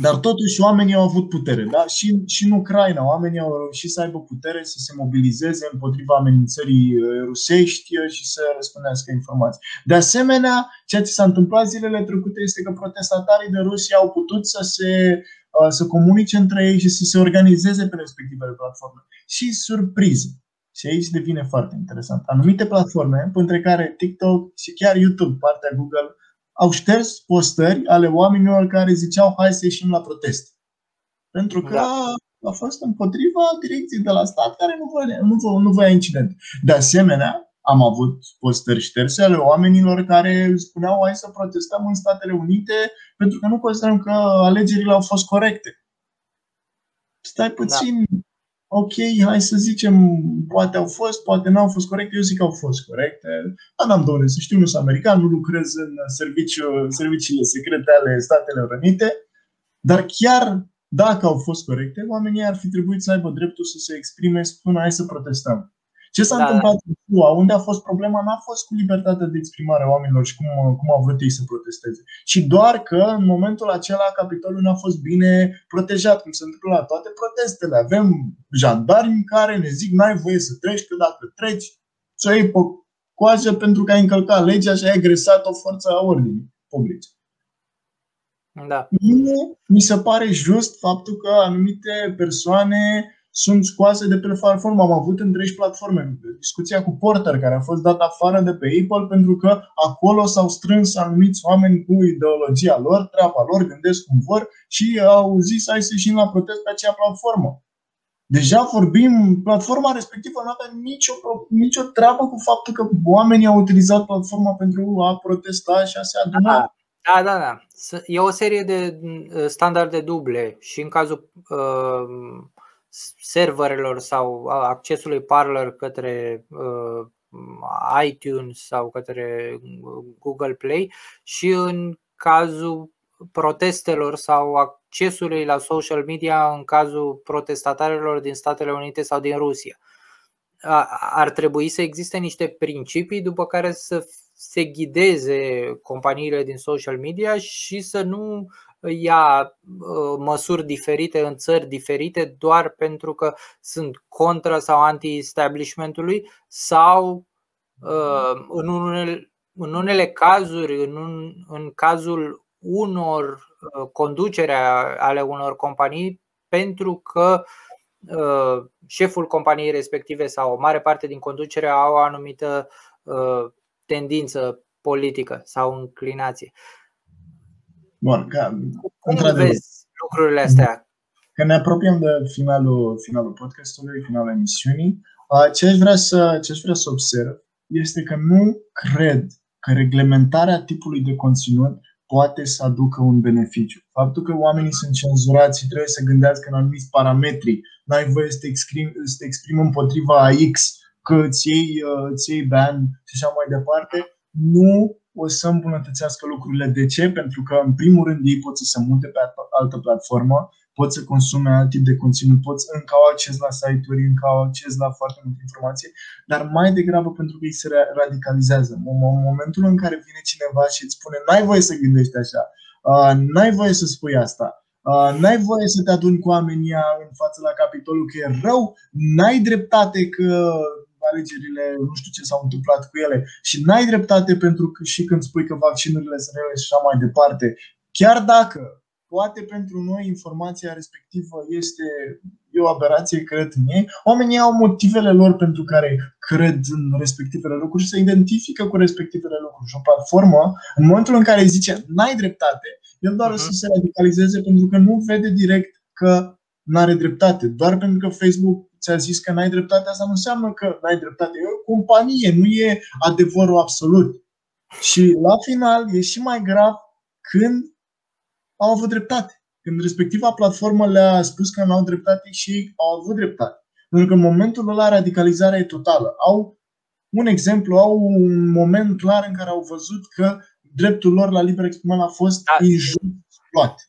Dar totuși oamenii au avut putere. Da? Și, și în Ucraina oamenii au reușit să aibă putere să se mobilizeze împotriva amenințării uh, rusești uh, și să răspundească informații. De asemenea, ceea ce s-a întâmplat zilele trecute este că protestatarii de Rusia au putut să se uh, să comunice între ei și să se organizeze pe respectivele platforme. Și surpriză. Și aici devine foarte interesant. Anumite platforme, între care TikTok și chiar YouTube, partea Google, au șters postări ale oamenilor care ziceau hai să ieșim la protest. Pentru că da. a fost împotriva direcției de la stat care nu voia, nu voia, nu voia incident. De asemenea, am avut postări șterse ale oamenilor care spuneau hai să protestăm în Statele Unite pentru că nu considerăm că alegerile au fost corecte. stai puțin, da. Ok, hai să zicem, poate au fost, poate n-au fost corecte, eu zic că au fost corecte. Dar n-am dorit să știu, nu sunt american, nu lucrez în serviciu, serviciile secrete ale Statelor Unite, dar chiar dacă au fost corecte, oamenii ar fi trebuit să aibă dreptul să se exprime, să spună hai să protestăm. Ce s-a da. întâmplat în SUA, unde a fost problema, n-a fost cu libertatea de exprimare a oamenilor și cum, cum au vrut ei să protesteze, ci doar că în momentul acela Capitolul nu a fost bine protejat, cum se întâmplă la toate protestele. Avem jandarmi care ne zic n-ai voie să treci, că dacă treci, să iei pe coajă pentru că ai încălcat legea și ai agresat o forță a ordinii publice. Da. Mie mi se pare just faptul că anumite persoane sunt scoase de pe platformă. Am avut întregi platforme. Discuția cu Porter, care a fost dat afară de pe Apple pentru că acolo s-au strâns anumiți oameni cu ideologia lor, treaba lor, gândesc cum vor și au zis hai să ieșim la protest pe acea platformă. Deja vorbim, platforma respectivă nu avea nicio, nicio treabă cu faptul că oamenii au utilizat platforma pentru a protesta și a se aduna. Da, da, da. da. E o serie de uh, standarde duble și în cazul uh, serverelor sau accesului Parler către uh, iTunes sau către Google Play și în cazul protestelor sau accesului la social media în cazul protestatarilor din Statele Unite sau din Rusia. Ar trebui să existe niște principii după care să se ghideze companiile din social media și să nu ia uh, măsuri diferite în țări diferite doar pentru că sunt contra sau anti-establishmentului sau uh, în unele, în unele cazuri, în, un, în cazul unor uh, conducere ale unor companii, pentru că șeful companiei respective sau o mare parte din conducere au o anumită tendință politică sau înclinație. Bun, ca, Cum vezi lucrurile astea? Că ne apropiem de finalul, finalul podcastului, finalul emisiunii, ce aș, vrea să, ce aș vrea să observ este că nu cred că reglementarea tipului de conținut poate să aducă un beneficiu. Faptul că oamenii sunt cenzurați și trebuie să gândească în anumiți parametri, n-ai voie să te exprimi, să te exprimi împotriva a X, că îți iei, îți iei ban și așa mai departe, nu o să îmbunătățească lucrurile. De ce? Pentru că, în primul rând, ei pot să se mute pe altă platformă, pot să consume alt tip de conținut, pot încă au acces la site-uri, încă au acces la foarte multe informații, dar mai degrabă pentru că ei se radicalizează. În momentul în care vine cineva și îți spune n-ai voie să gândești așa, n-ai voie să spui asta, n-ai voie să te aduni cu oamenii în față la capitolul că e rău, n-ai dreptate că alegerile, nu știu ce s-au întâmplat cu ele și n-ai dreptate pentru că și când spui că vaccinurile sunt rele și așa mai departe, chiar dacă poate pentru noi informația respectivă este e o aberație, cred în ei, oamenii au motivele lor pentru care cred în respectivele lucruri și se identifică cu respectivele lucruri. Și o platformă, în momentul în care zice n-ai dreptate, el doar uh-huh. să se radicalizeze pentru că nu vede direct că nu are dreptate. Doar pentru că Facebook ți-a zis că n-ai dreptate, asta nu înseamnă că n-ai dreptate. E o companie, nu e adevărul absolut. Și la final e și mai grav când au avut dreptate. Când respectiva platformă le-a spus că nu au dreptate și ei au avut dreptate. Pentru că în momentul ăla radicalizarea e totală. Au un exemplu, au un moment clar în care au văzut că dreptul lor la liber exprimare a fost da. injust luat.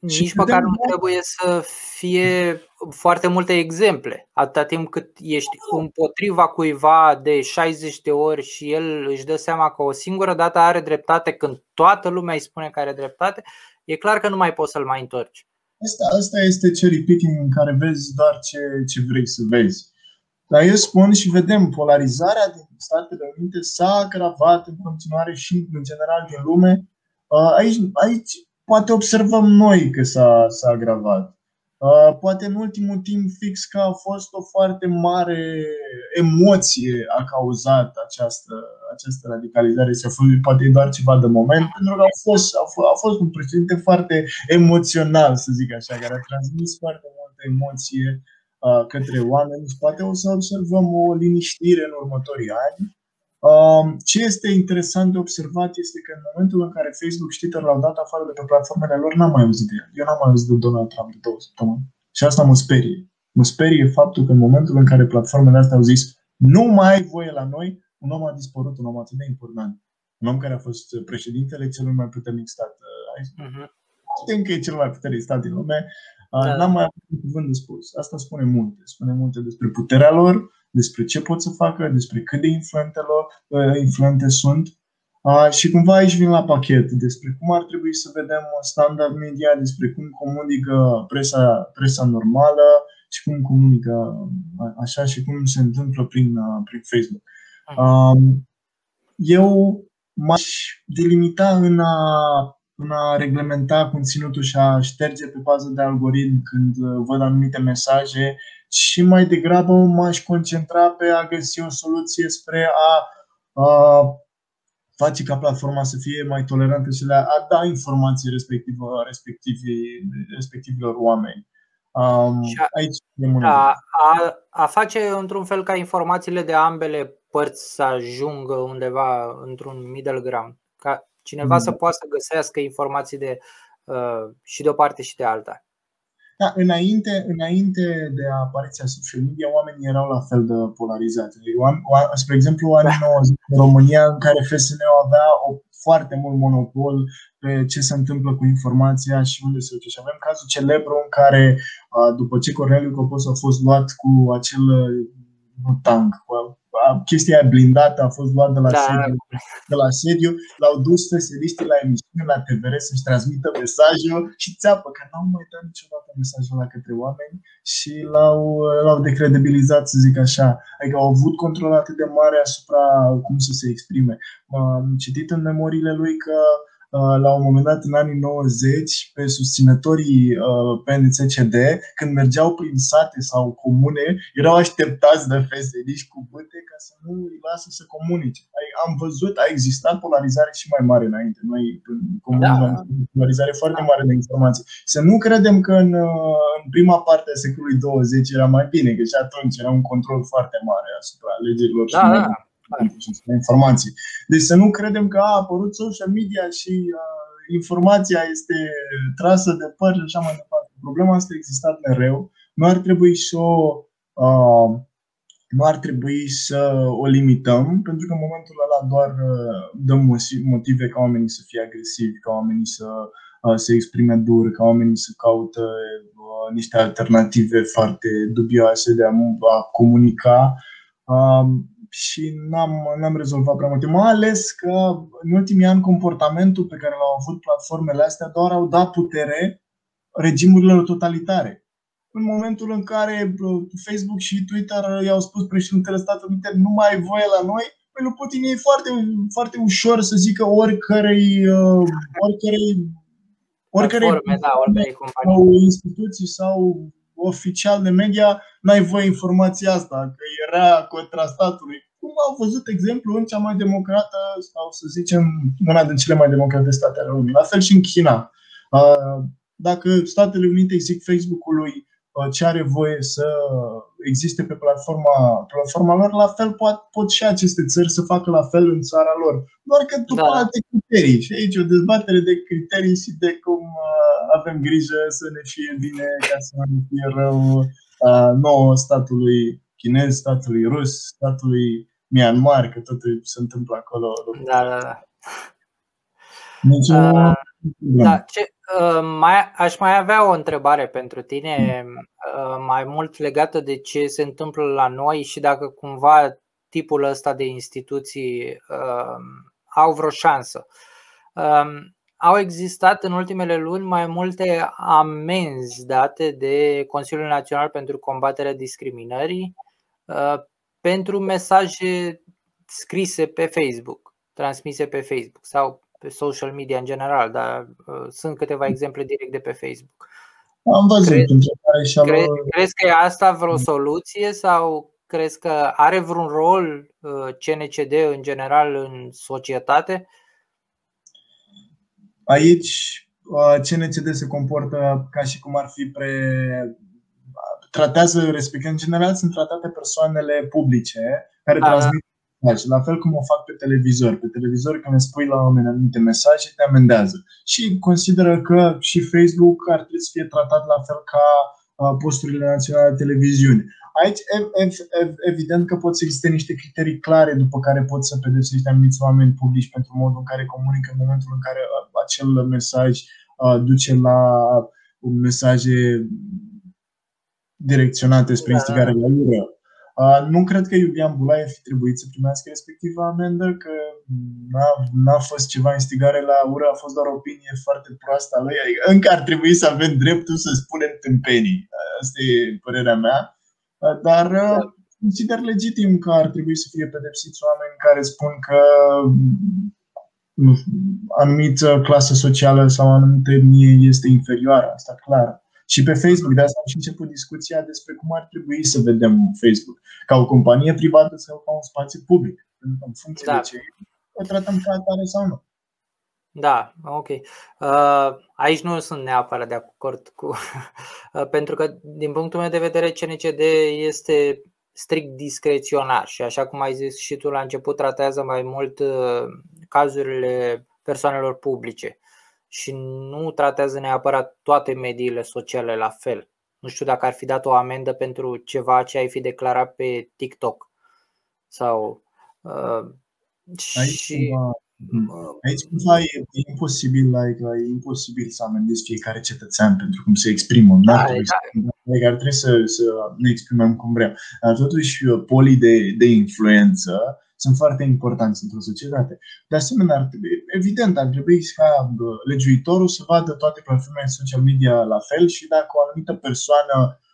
Nici măcar nu trebuie să fie foarte multe exemple. Atâta timp cât ești împotriva cuiva de 60 de ori și el își dă seama că o singură dată are dreptate când toată lumea îi spune că are dreptate, e clar că nu mai poți să-l mai întorci. Asta, asta este cherry picking în care vezi doar ce, ce vrei să vezi. Dar eu spun și vedem, polarizarea din Statele Unite s-a agravat în continuare și în general din lume. Aici, aici poate observăm noi că s-a, s-a agravat. Uh, poate în ultimul timp fix că a fost o foarte mare emoție a cauzat această, această radicalizare. Și a fost poate doar ceva de moment, pentru că a fost, a fost, a fost un președinte foarte emoțional, să zic așa, care a transmis foarte multă emoție uh, către oameni. Și poate o să observăm o liniștire în următorii ani. Um, ce este interesant de observat este că în momentul în care Facebook și Twitter l-au dat afară de pe platformele lor, n-am mai auzit de el. Eu n-am mai auzit de Donald Trump de două săptămâni. Și asta mă sperie. Mă sperie faptul că în momentul în care platformele astea au zis nu mai ai voie la noi, un om a dispărut, un om atât de important. Un om care a fost președintele celui mai puternic stat. Uh-huh. Știm că e cel mai puternic stat din lume. Da. N-am mai avut un cuvânt de spus. Asta spune multe. Spune multe despre puterea lor, despre ce pot să facă, despre cât de influente, lor, uh, influente sunt. Uh, și cumva aici vin la pachet despre cum ar trebui să vedem standard media, despre cum comunică presa, presa normală și cum comunică așa și cum se întâmplă prin, uh, prin Facebook. Um, eu m-aș delimita în a, în a reglementa conținutul și a șterge pe bază de algoritm când văd anumite mesaje și mai degrabă m-aș concentra pe a găsi o soluție spre a, a face ca platforma să fie mai tolerantă și a da informații respectivă, respectivilor oameni. Um, și a, aici e a, a, a face într-un fel ca informațiile de ambele părți să ajungă undeva într-un middle ground, ca cineva mm. să poată să găsească informații de, uh, și de o parte și de alta. Da, înainte, înainte de apariția social media, oamenii erau la fel de polarizați. Spre exemplu, anii 90 da. în România, în care FSN avea o foarte mult monopol pe ce se întâmplă cu informația și unde se duce. Și avem cazul celebru în care, după ce Corneliu Copos a fost luat cu acel nu tank, chestia blindată a fost luat de la, da. sediu, de la sediu, l-au dus feseliștii la emisiune, la TVR să-și transmită mesajul și țeapă, că n-au mai dat niciodată mesajul la către oameni și l-au, l-au decredibilizat, să zic așa. Adică au avut control atât de mare asupra cum să se exprime. Am citit în memoriile lui că Uh, la un moment dat în anii 90 pe susținătorii uh, PNCCD, când mergeau prin sate sau comune, erau așteptați de feseliști cu băte ca să nu îi lasă să comunice. Am văzut, a existat polarizare și mai mare înainte. Noi în comunism da. polarizare foarte mare de informații. Să nu credem că în, uh, în prima parte a secolului 20 era mai bine, că și atunci era un control foarte mare asupra legilor da, și da informații. Deci să nu credem că a apărut social media și uh, informația este trasă de păr și așa mai departe. Problema asta a existat mereu. Nu ar trebui să o uh, nu ar trebui să o limităm, pentru că în momentul ăla doar uh, dăm motive ca oamenii să fie agresivi, ca oamenii să uh, se exprime dur, ca oamenii să caută uh, niște alternative foarte dubioase de a, a comunica. Um, și n-am, n-am rezolvat prea multe. Mai ales că în ultimii ani comportamentul pe care l-au avut platformele astea doar au dat putere regimurilor totalitare. În momentul în care Facebook și Twitter i-au spus președintele Statelor Unite nu mai ai voie la noi, păi lui Putin e foarte, foarte ușor să zică oricărei, uh, oricărei, oricărei, oricărei da, oricărei instituții sau oficial de media, n-ai voie informația asta, că era contra statului. Cum au văzut exemplu în cea mai democrată, sau să zicem, una din cele mai democrate state ale lumii. La fel și în China. Dacă Statele Unite zic Facebook-ului ce are voie să existe pe platforma, platforma lor, la fel pot, pot și aceste țări să facă la fel în țara lor. Doar că după da. alte criterii. Și aici o dezbatere de criterii și de cum uh, avem grijă să ne fie bine ca să nu ne fie rău uh, nouă statului chinez, statului rus, statului Myanmar, că totul se întâmplă acolo. Da, da, da. Deci, uh, da, ce, uh, mai, aș mai avea o întrebare pentru tine, uh, mai mult legată de ce se întâmplă la noi și dacă cumva tipul ăsta de instituții uh, au vreo șansă. Uh, au existat în ultimele luni mai multe amenzi date de Consiliul Național pentru Combaterea Discriminării uh, pentru mesaje scrise pe Facebook, transmise pe Facebook sau pe social media în general, dar uh, sunt câteva exemple direct de pe Facebook. Am văzut crezi, și crezi, crezi că e asta vreo soluție sau crezi că are vreun rol uh, CNCD în general în societate? Aici uh, CNCD se comportă ca și cum ar fi pre tratează, respectiv, în general sunt tratate persoanele publice care Aha. transmit mesaje, la fel cum o fac pe televizor. Pe televizor, când îți spui la oameni anumite mesaje, te amendează. Și consideră că și Facebook ar trebui să fie tratat la fel ca posturile naționale de televiziune. Aici, evident că pot să existe niște criterii clare după care pot să pedepsești anumiți oameni publici pentru modul în care comunică în momentul în care acel mesaj duce la mesaje direcționate spre da. instigare la ură. Nu cred că Iulian Bulaie fi trebuit să primească respectiva amendă, că n-a, n-a fost ceva instigare la ură, a fost doar o opinie foarte proastă a lui. Adică încă ar trebui să avem dreptul să spunem tâmpenii. Asta e părerea mea. Dar da. consider legitim că ar trebui să fie pedepsiți oameni care spun că anumită clasă socială sau anumită etnie este inferioară. Asta clar. Și pe Facebook, de asta am și început discuția despre cum ar trebui să vedem Facebook. Ca o companie privată sau ca un spațiu public. În funcție da. de ce o tratăm ca atare sau nu. Da, ok. Uh, aici nu sunt neapărat de acord cu. Uh, pentru că, din punctul meu de vedere, CNCD este strict discreționar și, așa cum ai zis și tu la început, tratează mai mult uh, cazurile persoanelor publice și nu tratează neapărat toate mediile sociale la fel. Nu știu dacă ar fi dat o amendă pentru ceva ce ai fi declarat pe TikTok sau. Uh, și, uh, Aici cumva e, e imposibil, like, e imposibil să amendezi fiecare cetățean pentru cum se exprimă. Da, ar, trebui da. Să, like, ar trebui să, să ne exprimăm cum vrem. Dar totuși polii de, de influență sunt foarte importanți într-o societate. De asemenea, ar trebui, evident, ar trebui ca legiuitorul să vadă toate platformele social media la fel și dacă o anumită persoană, uh,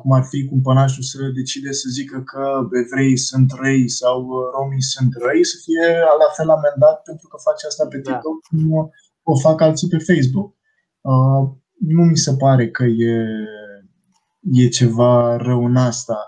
cum ar fi cumpănașul, să decide să zică că evrei sunt răi sau uh, romii sunt răi, să fie la fel amendat pentru că face asta pe da. TikTok da. cum o fac alții pe Facebook. Uh, nu mi se pare că e, e ceva rău în asta.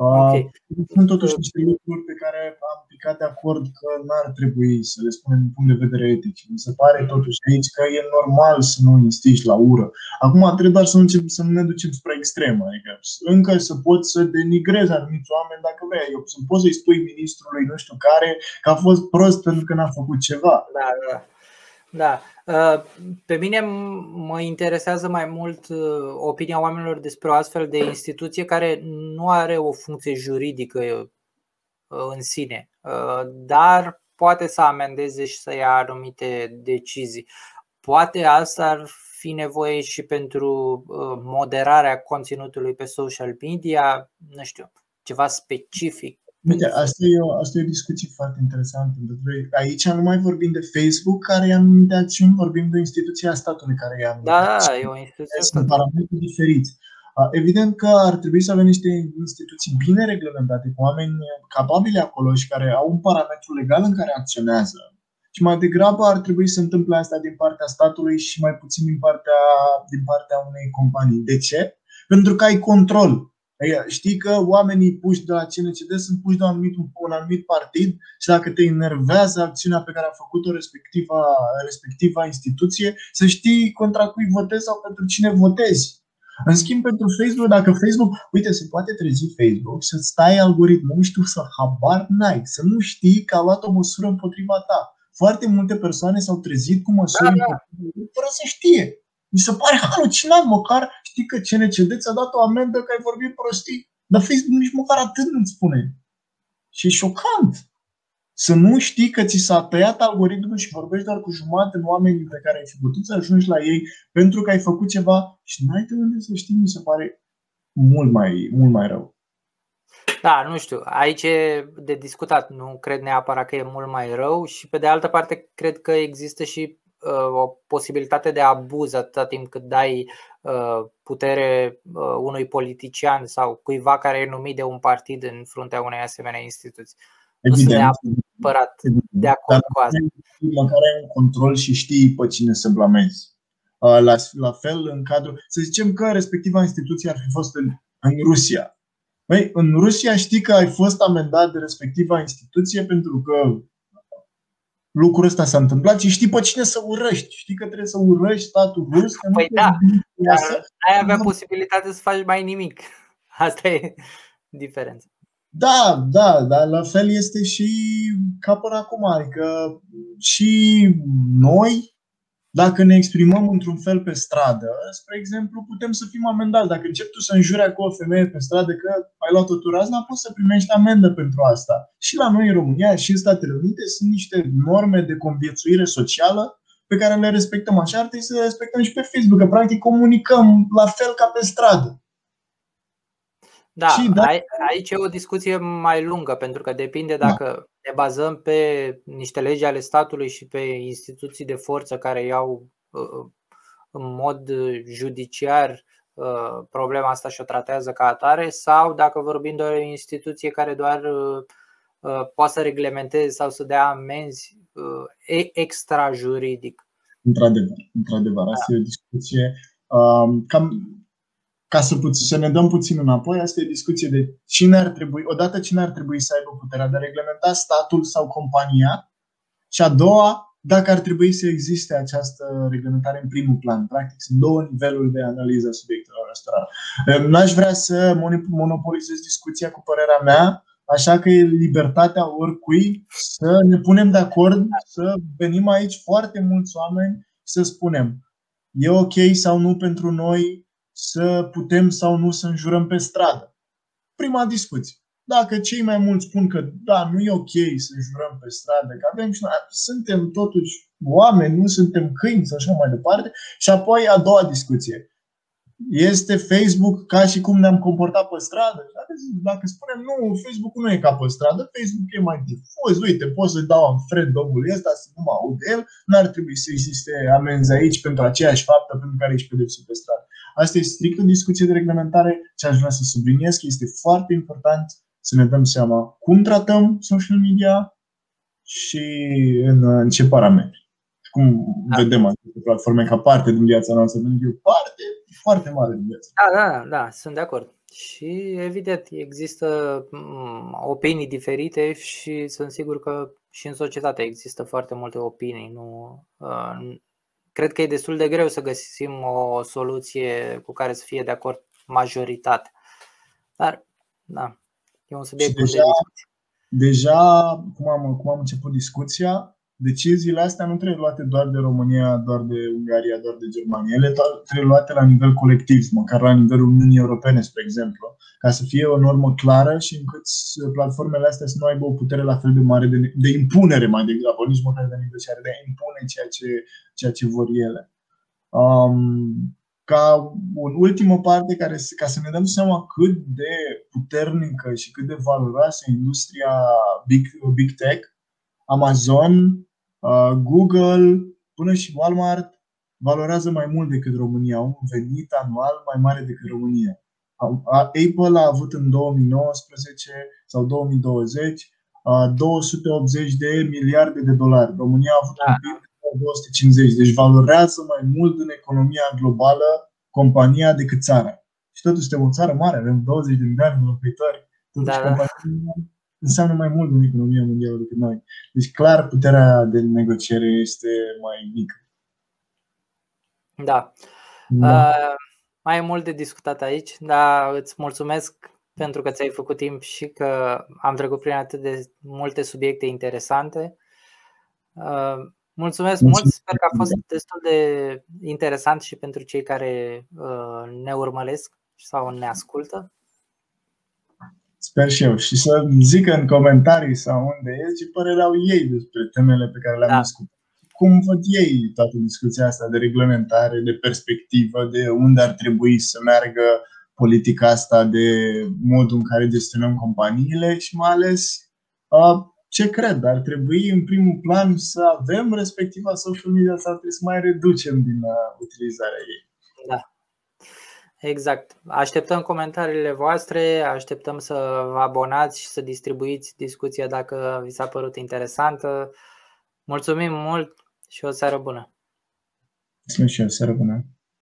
Okay. Sunt totuși niște lucruri pe care am picat de acord că n-ar trebui să le spunem din punct de vedere etic. Mi se pare totuși aici că e normal să nu instiși la ură. Acum trebuie doar să nu, încep, să nu ne ducem spre extremă. Adică încă să poți să denigrezi anumiți oameni dacă vrei. Eu să poți să-i spui ministrului nu știu care că a fost prost pentru că n-a făcut ceva. Da, da. Da. Uh, pe mine mă interesează mai mult uh, opinia oamenilor despre o astfel de instituție care nu are o funcție juridică uh, în sine, dar poate să amendeze și să ia anumite decizii. Poate asta ar fi nevoie și pentru moderarea conținutului pe social media, nu știu, ceva specific Uite, asta e, o, asta e o discuție foarte interesantă. Aici nu mai vorbim de Facebook care ia anumite acțiuni, vorbim de instituția statului care ia anumite Da, acțiuni. e o instituție Sunt parametri diferiți. Evident că ar trebui să avem niște instituții bine reglementate, cu oameni capabili acolo și care au un parametru legal în care acționează. Și mai degrabă ar trebui să întâmple asta din partea statului și mai puțin din partea, din partea unei companii. De ce? Pentru că ai control Știi că oamenii puși de la CNCD sunt puși de un anumit, un anumit partid și dacă te enervează acțiunea pe care a făcut-o respectiva, respectiva instituție, să știi contra cui votezi sau pentru cine votezi. În schimb, pentru Facebook, dacă Facebook, uite, se poate trezi Facebook să stai algoritmul, nu știu, să habar n-ai, să nu știi că a luat o măsură împotriva ta. Foarte multe persoane s-au trezit cu măsuri da, da. fără să știe. Mi se pare halucinant, măcar știi că CNCD ți-a dat o amendă că ai vorbit prostii, dar Facebook nici măcar atât nu-ți spune. Și e șocant să nu știi că ți s-a tăiat algoritmul și vorbești doar cu jumătate în oamenii pe care ai fi putut să ajungi la ei pentru că ai făcut ceva și n-ai de unde să știi, mi se pare mult mai, mult mai rău. Da, nu știu, aici e de discutat, nu cred neapărat că e mult mai rău și pe de altă parte cred că există și Uh, o posibilitate de abuz atâta timp cât dai uh, putere uh, unui politician sau cuiva care e numit de un partid în fruntea unei asemenea instituții. Evident, nu sunt neapărat de acord cu asta. Măcar ai un control și știi pe cine să blamezi. La, la fel, în cadrul. Să zicem că respectiva instituție ar fi fost în, în Rusia. Băi, în Rusia știi că ai fost amendat de respectiva instituție pentru că lucrul ăsta s-a întâmplat și știi pe cine să urăști. Știi că trebuie să urăști statul rus. Că păi da, dar ai avea posibilitatea să faci mai nimic. Asta e diferența. Da, da, dar la fel este și ca până acum. Adică și noi, Dacă ne exprimăm într-un fel pe stradă, spre exemplu, putem să fim amendați. Dacă începi tu să înjuri cu o femeie pe stradă că ai luat o turazna, poți să primești amendă pentru asta. Și la noi în România și în Statele Unite sunt niște norme de conviețuire socială pe care le respectăm așa, ar trebui să le respectăm și pe Facebook, că practic comunicăm la fel ca pe stradă. Da, și, da, aici e o discuție mai lungă, pentru că depinde da. dacă da. ne bazăm pe niște legi ale statului și pe instituții de forță care iau uh, în mod judiciar uh, problema asta și o tratează ca atare, sau dacă vorbim de o instituție care doar uh, poate să reglementeze sau să dea amenzi extra-juridic. Într-adevăr, într-adevăr, asta da. e o discuție. Cam ca să, pu- să ne dăm puțin înapoi, asta e discuție de cine ar trebui, odată cine ar trebui să aibă puterea de a reglementa statul sau compania și a doua, dacă ar trebui să existe această reglementare în primul plan. Practic, sunt două niveluri de analiză a subiectelor ăstora. N-aș vrea să monopolizez discuția cu părerea mea, așa că e libertatea oricui să ne punem de acord, să venim aici foarte mulți oameni să spunem e ok sau nu pentru noi să putem sau nu să înjurăm pe stradă. Prima discuție. Dacă cei mai mulți spun că da, nu e ok să înjurăm pe stradă, că avem și noi, suntem totuși oameni, nu suntem câini și așa mai departe. Și apoi a doua discuție este Facebook ca și cum ne-am comportat pe stradă? Dacă spunem nu, Facebook nu e ca pe stradă, Facebook e mai difuz, uite, pot să dau în Fred dogul ăsta să nu mă aud de el, n-ar trebui să existe amenzi aici pentru aceeași faptă pentru care ești pedepsit pe stradă. Asta e strict o discuție de reglementare ce aș vrea să subliniez că este foarte important să ne dăm seama cum tratăm social media și în, în ce parametri. Cum da. vedem aceste platforme ca parte din viața noastră, pentru că e o parte foarte mare din viață. Da, da, da, sunt de acord. Și evident există mm, opinii diferite și sunt sigur că și în societate există foarte multe opinii. Nu, uh, cred că e destul de greu să găsim o soluție cu care să fie de acord majoritate. Dar, da, e un subiect deja, de Deja, cum am, cum am început discuția, deciziile astea nu trebuie luate doar de România, doar de Ungaria, doar de Germania. Ele trebuie luate la nivel colectiv, măcar la nivelul Uniunii Europene, spre exemplu, ca să fie o normă clară și încât platformele astea să nu aibă o putere la fel de mare de, de impunere mai degrabă, nici măcar de negociare, de a impune ceea ce, ceea ce vor ele. Um, ca o ultimă parte, care, ca să ne dăm seama cât de puternică și cât de valoroasă industria Big, Big Tech, Amazon Uh, Google până și Walmart valorează mai mult decât România, au un venit anual mai mare decât România. Apple a avut în 2019 sau 2020 280 de miliarde de dolari. România a avut da. un 250. Deci valorează mai mult în economia globală compania decât țara. Și totuși suntem o țară mare, avem 20 de milioane de locuitori. Totuși da, da. compania înseamnă mai mult în economia mondială decât noi. Deci, clar, puterea de negociere este mai mică. Da. da. Uh, mai e mult de discutat aici, dar îți mulțumesc pentru că ți-ai făcut timp și că am trecut prin atât de multe subiecte interesante. Uh, mulțumesc mult, sper că a fost destul de interesant și pentru cei care uh, ne urmăresc sau ne ascultă. Sper și eu. Și să zică în comentarii sau unde e ce părere au ei despre temele pe care le-am da. discutat. Cum văd ei toată discuția asta de reglementare, de perspectivă, de unde ar trebui să meargă politica asta, de modul în care gestionăm companiile și mai ales ce cred. Ar trebui în primul plan să avem respectiva social media sau trebuie să mai reducem din utilizarea ei. Da. Exact. Așteptăm comentariile voastre, așteptăm să vă abonați și să distribuiți discuția dacă vi s-a părut interesantă. Mulțumim mult și o seară bună! Mulțumim și o seară bună!